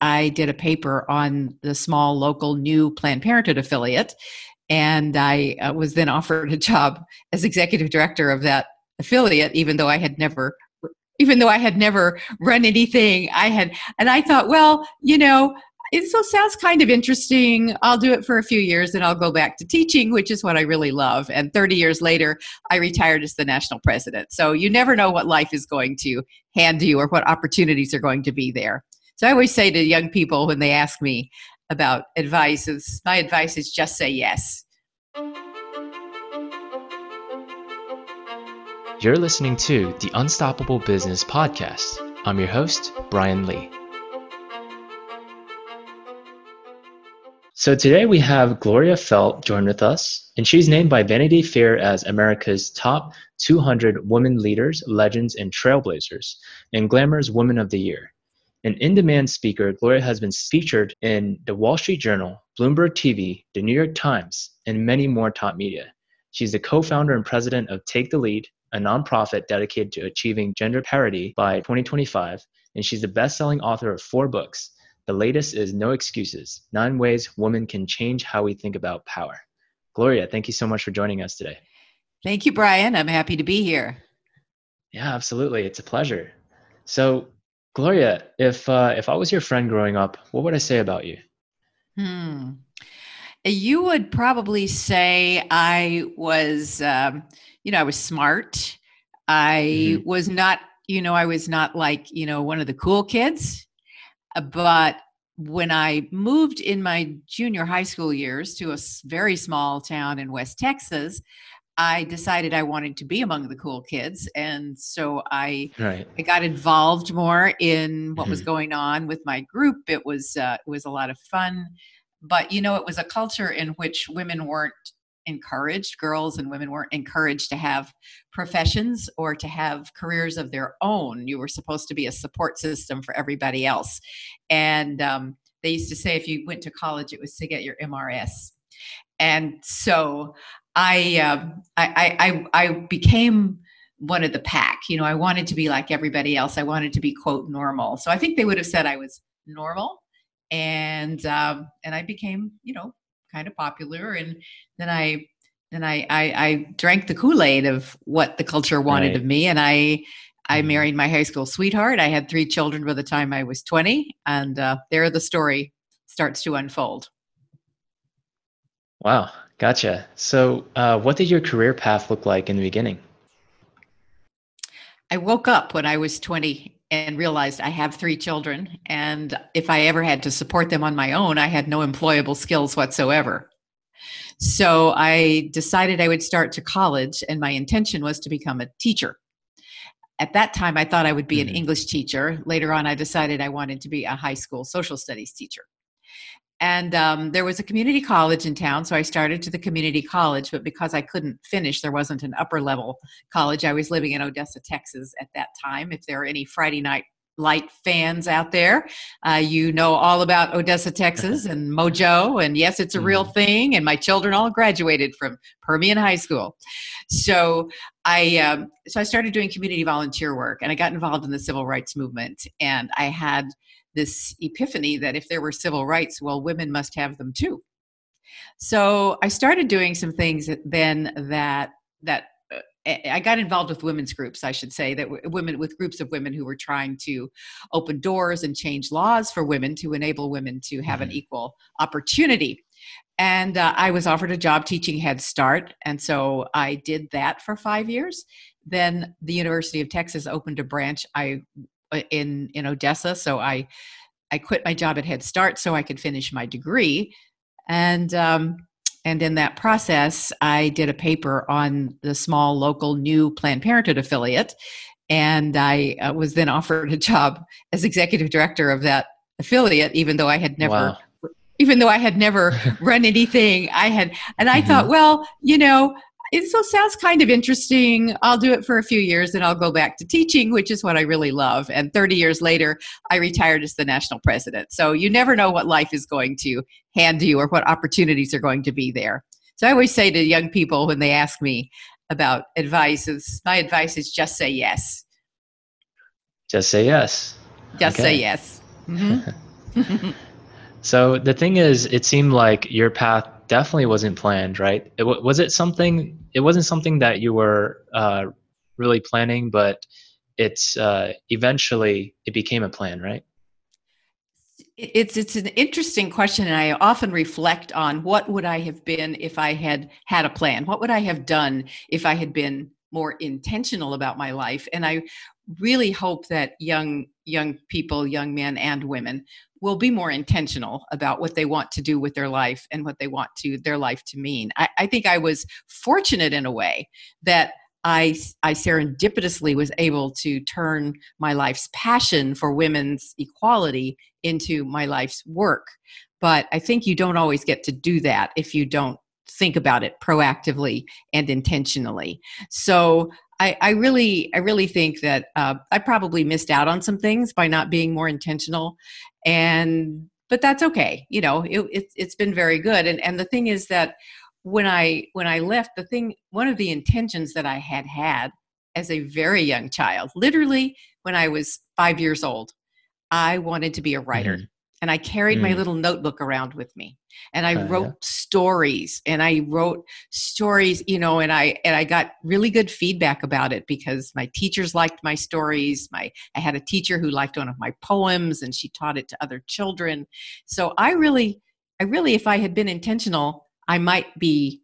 I did a paper on the small local new Planned Parenthood affiliate. And I uh, was then offered a job as executive director of that affiliate, even though I had never even though I had never run anything, I had, and I thought, well, you know, it so sounds kind of interesting. I'll do it for a few years and I'll go back to teaching, which is what I really love. And 30 years later, I retired as the national president. So you never know what life is going to hand you or what opportunities are going to be there. So I always say to young people when they ask me about advice, is my advice is just say yes. You're listening to the Unstoppable Business Podcast. I'm your host, Brian Lee. So today we have Gloria Feldt join with us, and she's named by Vanity Fair as America's top 200 women leaders, legends, and trailblazers, and Glamour's Woman of the Year. An in demand speaker, Gloria has been featured in the Wall Street Journal, Bloomberg TV, the New York Times, and many more top media. She's the co founder and president of Take the Lead, a nonprofit dedicated to achieving gender parity by 2025, and she's the best selling author of four books the latest is No Excuses Nine Ways Women Can Change How We Think About Power. Gloria, thank you so much for joining us today. Thank you, Brian. I'm happy to be here. Yeah, absolutely. It's a pleasure. So, Gloria, if uh, if I was your friend growing up, what would I say about you? Hmm. You would probably say I was, um, you know, I was smart. I mm-hmm. was not, you know, I was not like, you know, one of the cool kids. Uh, but when I moved in my junior high school years to a very small town in West Texas, I decided I wanted to be among the cool kids, and so I right. I got involved more in what mm-hmm. was going on with my group. It was uh, it was a lot of fun, but you know, it was a culture in which women weren't encouraged girls and women weren't encouraged to have professions or to have careers of their own you were supposed to be a support system for everybody else and um, they used to say if you went to college it was to get your mrs and so i um, I, I i became one of the pack you know i wanted to be like everybody else. I wanted to be quote normal. So i think they would have said i was normal and um, and i became you know kind of popular and then i then i i, I drank the kool-aid of what the culture wanted right. of me and i i mm-hmm. married my high school sweetheart. I had three children by the time i was 20 and uh, there the story starts to unfold. Wow gotcha so uh, what did your career path look like in the beginning i woke up when i was 20 and realized I have three children. And if I ever had to support them on my own, I had no employable skills whatsoever. So I decided I would start to college, and my intention was to become a teacher. At that time, I thought I would be mm-hmm. an English teacher. Later on, I decided I wanted to be a high school social studies teacher. And um, there was a community college in town, so I started to the community college. But because I couldn't finish, there wasn't an upper level college. I was living in Odessa, Texas at that time. If there are any Friday night light fans out there, uh, you know all about Odessa, Texas, and Mojo. And yes, it's a real mm-hmm. thing. And my children all graduated from Permian High School. So I um, so I started doing community volunteer work, and I got involved in the civil rights movement. And I had this epiphany that if there were civil rights, well, women must have them too. So I started doing some things then that that uh, I got involved with women's groups, I should say, that women with groups of women who were trying to open doors and change laws for women to enable women to have mm-hmm. an equal opportunity. And uh, I was offered a job teaching Head Start, and so I did that for five years. Then the University of Texas opened a branch. I in in Odessa. So I I quit my job at Head Start so I could finish my degree, and um, and in that process, I did a paper on the small local new Planned Parenthood affiliate, and I uh, was then offered a job as executive director of that affiliate, even though I had never. Wow even though I had never run anything, I had, and I mm-hmm. thought, well, you know, it so sounds kind of interesting. I'll do it for a few years and I'll go back to teaching, which is what I really love. And 30 years later, I retired as the national president. So you never know what life is going to hand you or what opportunities are going to be there. So I always say to young people when they ask me about advice, is my advice is just say yes. Just say yes. Just okay. say yes. Mm-hmm. so the thing is, it seemed like your path definitely wasn't planned, right? It, was it something? It wasn't something that you were uh, really planning, but it's uh, eventually it became a plan, right? it's it's an interesting question and i often reflect on what would i have been if i had had a plan what would i have done if i had been more intentional about my life and i really hope that young young people young men and women will be more intentional about what they want to do with their life and what they want to their life to mean i, I think i was fortunate in a way that I, I serendipitously was able to turn my life's passion for women's equality into my life's work. But I think you don't always get to do that if you don't think about it proactively and intentionally. So I, I really, I really think that uh, I probably missed out on some things by not being more intentional, and but that's okay. You know, it, it, it's been very good. And and the thing is that when I when I left, the thing one of the intentions that I had had as a very young child, literally when I was five years old, I wanted to be a writer. Mm-hmm. And I carried mm-hmm. my mm. little notebook around with me. And I uh, wrote yeah. stories and I wrote stories, you know, and I and I got really good feedback about it because my teachers liked my stories. My I had a teacher who liked one of my poems and she taught it to other children. So I really I really if I had been intentional I might be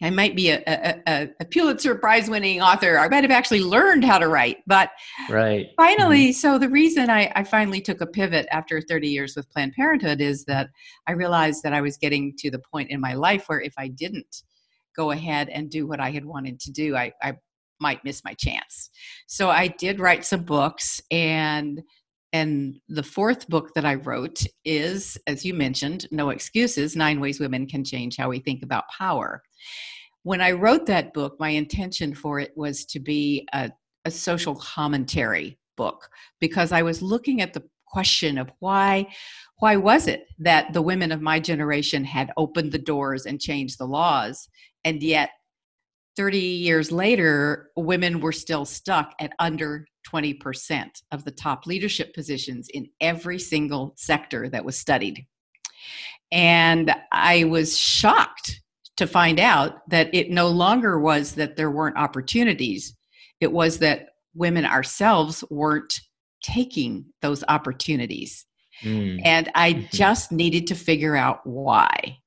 I might be a, a, a, Pulitzer Prize winning author. I might have actually learned how to write. But right. finally, mm-hmm. so the reason I, I finally took a pivot after 30 years with Planned Parenthood is that I realized that I was getting to the point in my life where if I didn't go ahead and do what I had wanted to do, I, I might miss my chance. So I did write some books and and the fourth book that I wrote is, as you mentioned, No Excuses Nine Ways Women Can Change How We Think About Power. When I wrote that book, my intention for it was to be a, a social commentary book because I was looking at the question of why why was it that the women of my generation had opened the doors and changed the laws and yet 30 years later women were still stuck at under 20% of the top leadership positions in every single sector that was studied. And I was shocked to find out that it no longer was that there weren't opportunities, it was that women ourselves weren't taking those opportunities. Mm. And I mm-hmm. just needed to figure out why.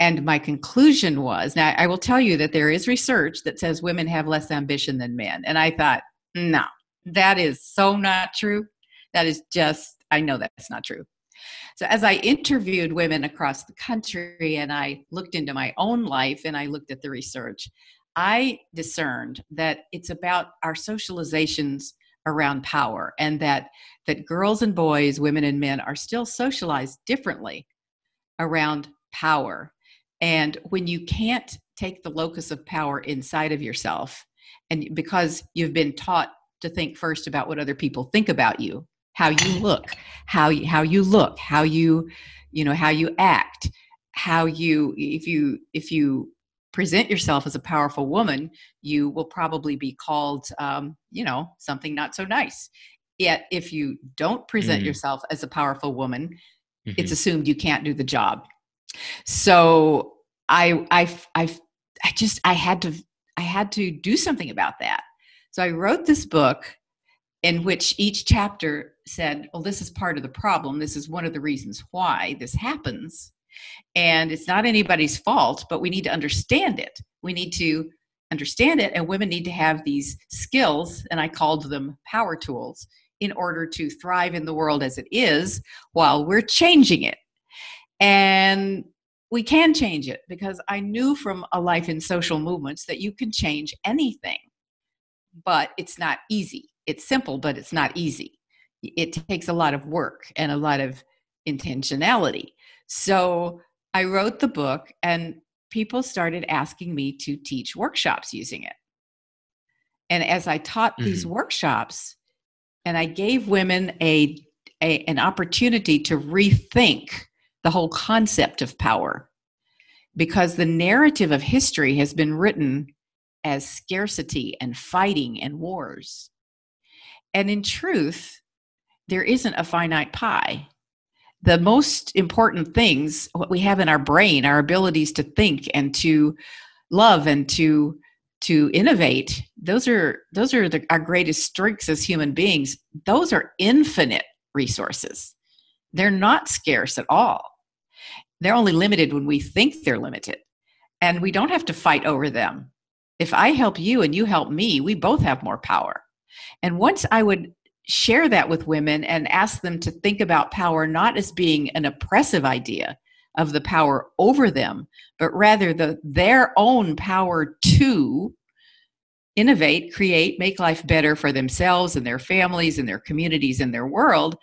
And my conclusion was now I will tell you that there is research that says women have less ambition than men. And I thought, no, that is so not true. That is just, I know that's not true. So, as I interviewed women across the country and I looked into my own life and I looked at the research, I discerned that it's about our socializations around power and that that girls and boys women and men are still socialized differently around power and when you can't take the locus of power inside of yourself and because you've been taught to think first about what other people think about you how you look how you how you look how you you know how you act how you if you if you present yourself as a powerful woman you will probably be called um, you know something not so nice yet if you don't present mm. yourself as a powerful woman mm-hmm. it's assumed you can't do the job so I, I i i just i had to i had to do something about that so I wrote this book in which each chapter said, well, this is part of the problem. This is one of the reasons why this happens. And it's not anybody's fault, but we need to understand it. We need to understand it, and women need to have these skills, and I called them power tools, in order to thrive in the world as it is while we're changing it. And we can change it because I knew from a life in social movements that you can change anything but it's not easy. It's simple, but it's not easy. It takes a lot of work and a lot of intentionality. So I wrote the book, and people started asking me to teach workshops using it. And as I taught mm-hmm. these workshops, and I gave women a, a an opportunity to rethink the whole concept of power because the narrative of history has been written as scarcity and fighting and wars. And in truth, there isn't a finite pie. the most important things what we have in our brain our abilities to think and to love and to to innovate those are those are the, our greatest strengths as human beings those are infinite resources they're not scarce at all they're only limited when we think they're limited. And we don't have to fight over them. If i help you and you help me we both have more power. And once i would share that with women and ask them to think about power not as being an oppressive idea of the power over them but rather the their own power to innovate create make life better for themselves and their families and their communities and their world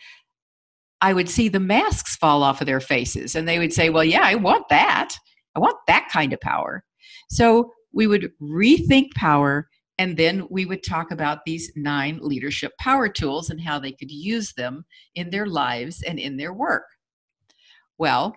i would see the masks fall off of their faces and they would say well yeah i want that i want that kind of power so we would rethink power and then we would talk about these nine leadership power tools and how they could use them in their lives and in their work. Well,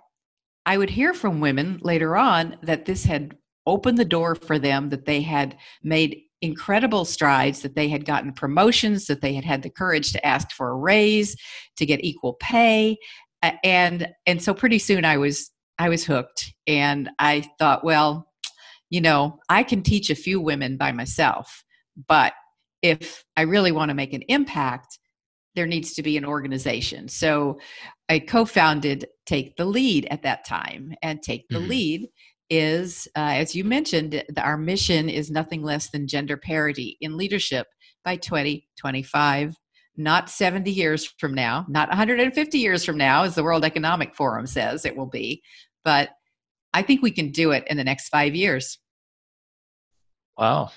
I would hear from women later on that this had opened the door for them, that they had made incredible strides, that they had gotten promotions, that they had had the courage to ask for a raise, to get equal pay. And and so pretty soon I was I was hooked and I thought, well, you know, I can teach a few women by myself, but if I really want to make an impact, there needs to be an organization. So I co founded Take the Lead at that time. And Take the mm-hmm. Lead is, uh, as you mentioned, our mission is nothing less than gender parity in leadership by 2025. Not 70 years from now, not 150 years from now, as the World Economic Forum says it will be, but I think we can do it in the next five years. Wow.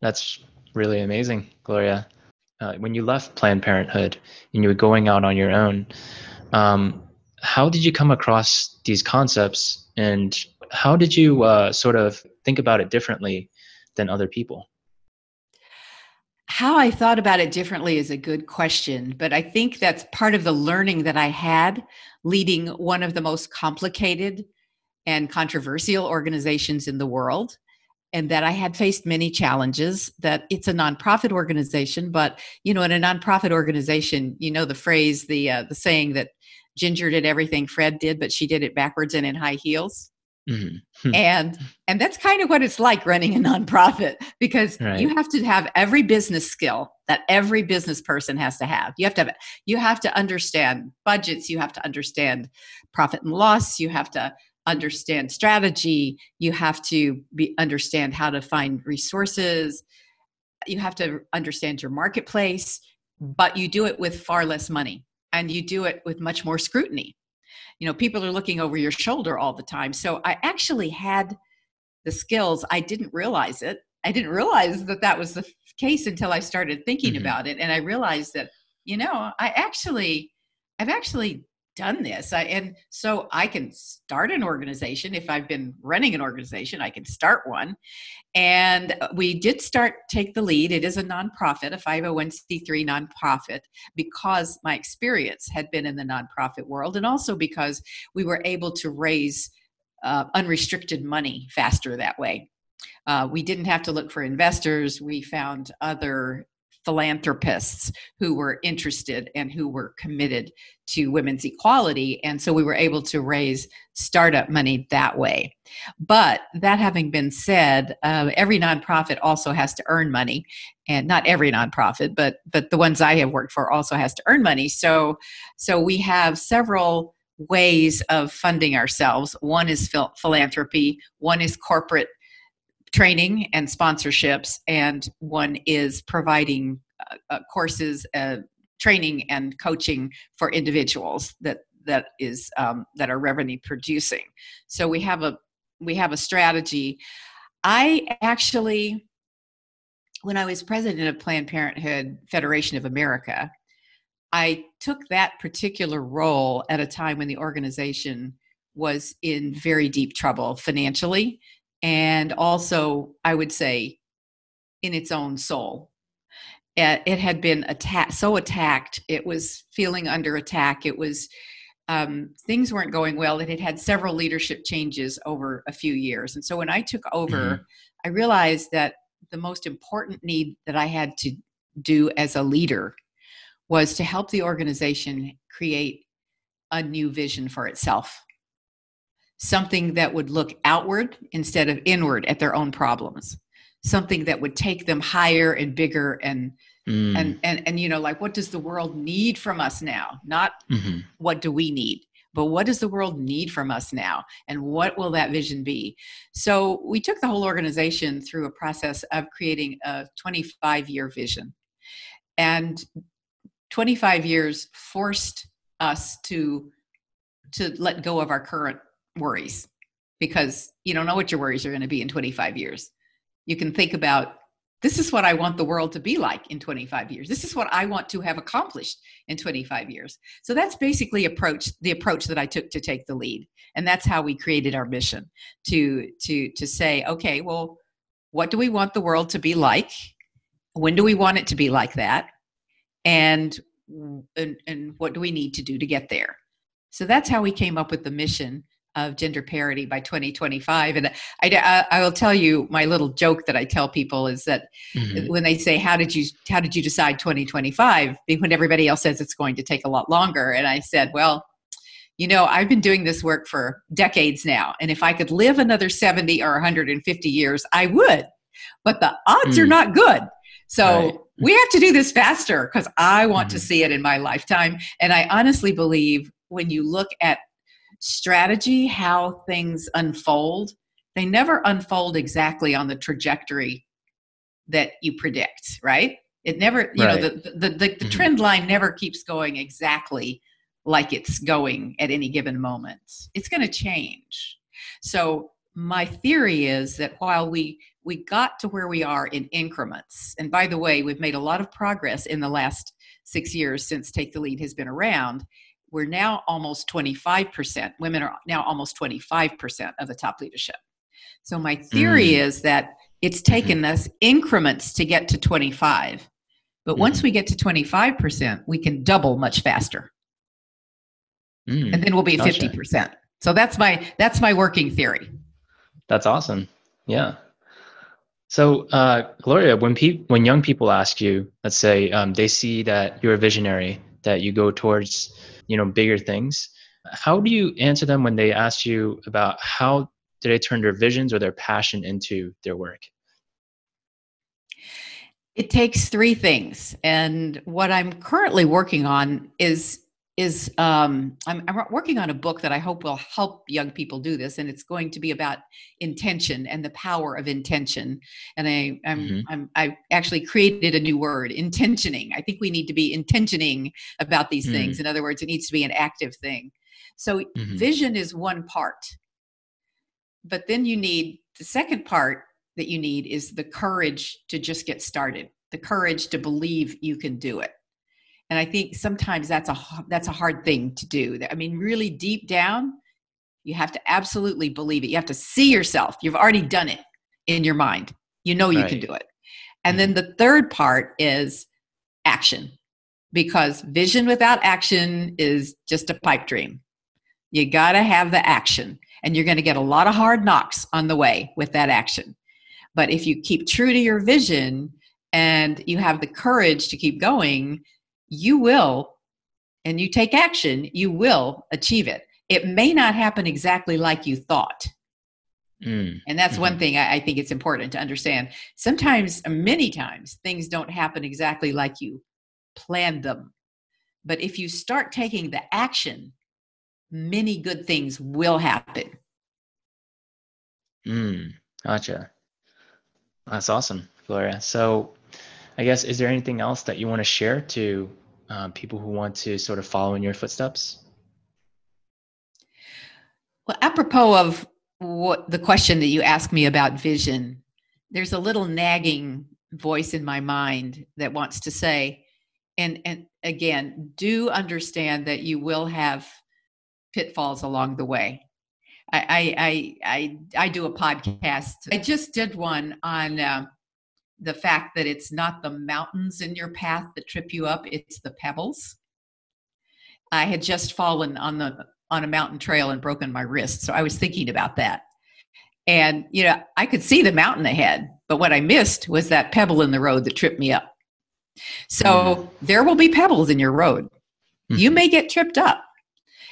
That's really amazing, Gloria. Uh, when you left Planned Parenthood and you were going out on your own, um, how did you come across these concepts and how did you uh, sort of think about it differently than other people? How I thought about it differently is a good question, but I think that's part of the learning that I had leading one of the most complicated and controversial organizations in the world and that I had faced many challenges. That it's a nonprofit organization, but you know, in a nonprofit organization, you know the phrase, the uh, the saying that Ginger did everything Fred did, but she did it backwards and in high heels. Mm-hmm. and and that's kind of what it's like running a nonprofit because right. you have to have every business skill that every business person has to have you have to have you have to understand budgets you have to understand profit and loss you have to understand strategy you have to be understand how to find resources you have to understand your marketplace but you do it with far less money and you do it with much more scrutiny. You know people are looking over your shoulder all the time. So i actually had the skills. I didn't realize it. I didn't realize that that was the case until i started thinking mm-hmm. about it. And i realized that you know i actually i've actually done this. I, and so i can start an organization. If i've been running an organization i can start one. And uh, we did start take the lead. It is a nonprofit a 501c3 nonprofit because my experience had been in the nonprofit world and also because we were able to raise uh, unrestricted money faster that way. Uh, we didn't have to look for investors. We found other philanthropists who were interested and who were committed to women's equality. And so we were able to raise startup money that way. But that having been said, uh, every nonprofit also has to earn money. And not every nonprofit, but but the ones I have worked for also has to earn money. So so we have several ways of funding ourselves. One is phil- philanthropy, one is corporate training and sponsorships, and one is providing uh, uh, courses, uh, training, and coaching for individuals that that is um, that are revenue producing. So we have a we have a strategy. I actually, when I was president of Planned Parenthood Federation of America, I took that particular role at a time when the organization was in very deep trouble financially and also i would say in its own soul it had been attacked so attacked it was feeling under attack it was um, things weren't going well it had had several leadership changes over a few years and so when i took over mm-hmm. i realized that the most important need that i had to do as a leader was to help the organization create a new vision for itself. Something that would look outward instead of inward at their own problems. Something that would take them higher and bigger and mm. and and and you know like what does the world need from us now? Not mm-hmm. what do we need? but what does the world need from us now and what will that vision be so we took the whole organization through a process of creating a 25 year vision and 25 years forced us to to let go of our current worries because you don't know what your worries are going to be in 25 years you can think about this is what I want the world to be like in 25 years. This is what I want to have accomplished in 25 years. So that's basically approach the approach that I took to take the lead. And that's how we created our mission to to to say, okay, well, what do we want the world to be like? When do we want it to be like that? And and, and what do we need to do to get there? So that's how we came up with the mission of gender parity by 2025 and I, I, I, will tell you my little joke that i tell people is that mm-hmm. when they say how did you how did you decide 2025 when everybody else says it's going to take a lot longer and i said well you know i've been doing this work for decades now and if i could live another 70 or 150 years i would but the odds mm. are not good so right. we have to do this faster because i want mm-hmm. to see it in my lifetime and i honestly believe when you look at strategy, how things unfold, they never unfold exactly on the trajectory that you predict, right? It never, you right. know, the, the, the, the mm-hmm. trend line never keeps going exactly like it's going at any given moment. It's going to change. So my theory is that while we we got to where we are in increments, and by the way, we've made a lot of progress in the last six years since Take the Lead has been around we're now almost 25%. Women are now almost 25% of the top leadership. So my theory mm. is that it's taken mm-hmm. us increments to get to 25. But mm. once we get to 25%, we can double much faster. Mm. And then we'll be gotcha. 50%. So that's my that's my working theory. That's awesome. Yeah. So, uh, Gloria, when pe- when young people ask you, let's say um, they see that you're a visionary, that you go towards you know bigger things. How do you answer them when they ask you about how do they turn their visions or their passion into their work? It takes three things and what i'm currently working on is is um, I'm, I'm, working on a book that I hope will help young people do this, and it's going to be about intention and the power of intention. And I, I'm, mm-hmm. I'm I actually created a new word, intentioning. I think we need to be intentioning about these mm-hmm. things. In other words, it needs to be an active thing. So mm-hmm. vision is one part, but then you need the second part that you need is the courage to just get started, the courage to believe you can do it and i think sometimes that's a that's a hard thing to do. I mean really deep down you have to absolutely believe it. You have to see yourself. You've already done it in your mind. You know you right. can do it. And then mm-hmm. the third part is action because vision without action is just a pipe dream. You got to have the action and you're going to get a lot of hard knocks on the way with that action. But if you keep true to your vision and you have the courage to keep going you will, and you take action, you will achieve it. It may not happen exactly like you thought. Mm. And that's mm-hmm. one thing I, I think it's important to understand. Sometimes, many times, things don't happen exactly like you planned them. But if you start taking the action, many good things will happen. Mm, gotcha. That's awesome, Gloria. So, I guess, is there anything else that you want to share to um, people who want to sort of follow in your footsteps? Well, apropos of what the question that you asked me about vision, there's a little nagging voice in my mind that wants to say, and and again, do understand that you will have pitfalls along the way. I I I I, do a podcast. I just did one on uh, the fact that it's not the mountains in your path that trip you up, it's the pebbles. I had just fallen on the on a mountain trail and broken my wrist, so I was thinking about that. And you know, I could see the mountain ahead, but what I missed was that pebble in the road that tripped me up. So mm. there will be pebbles in your road. Mm. You may get tripped up.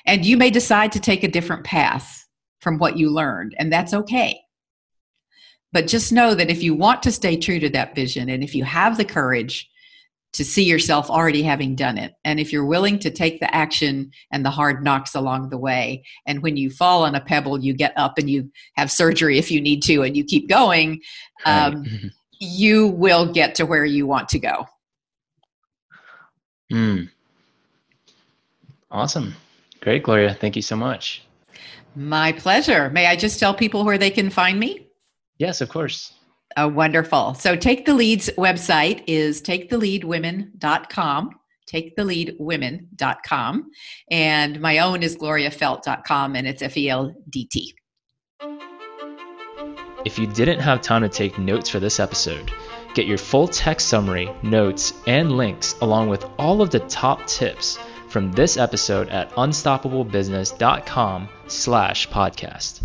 And you may decide to take a different path from what you learned, and that's okay. But just know that if you want to stay true to that vision and if you have the courage to see yourself already having done it, and if you're willing to take the action and the hard knocks along the way, and when you fall on a pebble, you get up and you have surgery if you need to and you keep going, um, right. you will get to where you want to go. Mm. Awesome. Great, Gloria. Thank you so much. My pleasure. May I just tell people where they can find me? Yes, of course. Oh, wonderful. So Take the Lead's website is taketheleadwomen.com, taketheleadwomen.com. And my own is gloriafeldt.com and it's F E L D T. If you didn't have time to take notes for this episode, get your full text summary, notes, and links along with all of the top tips from this episode at unstoppablebusiness.com slash podcast.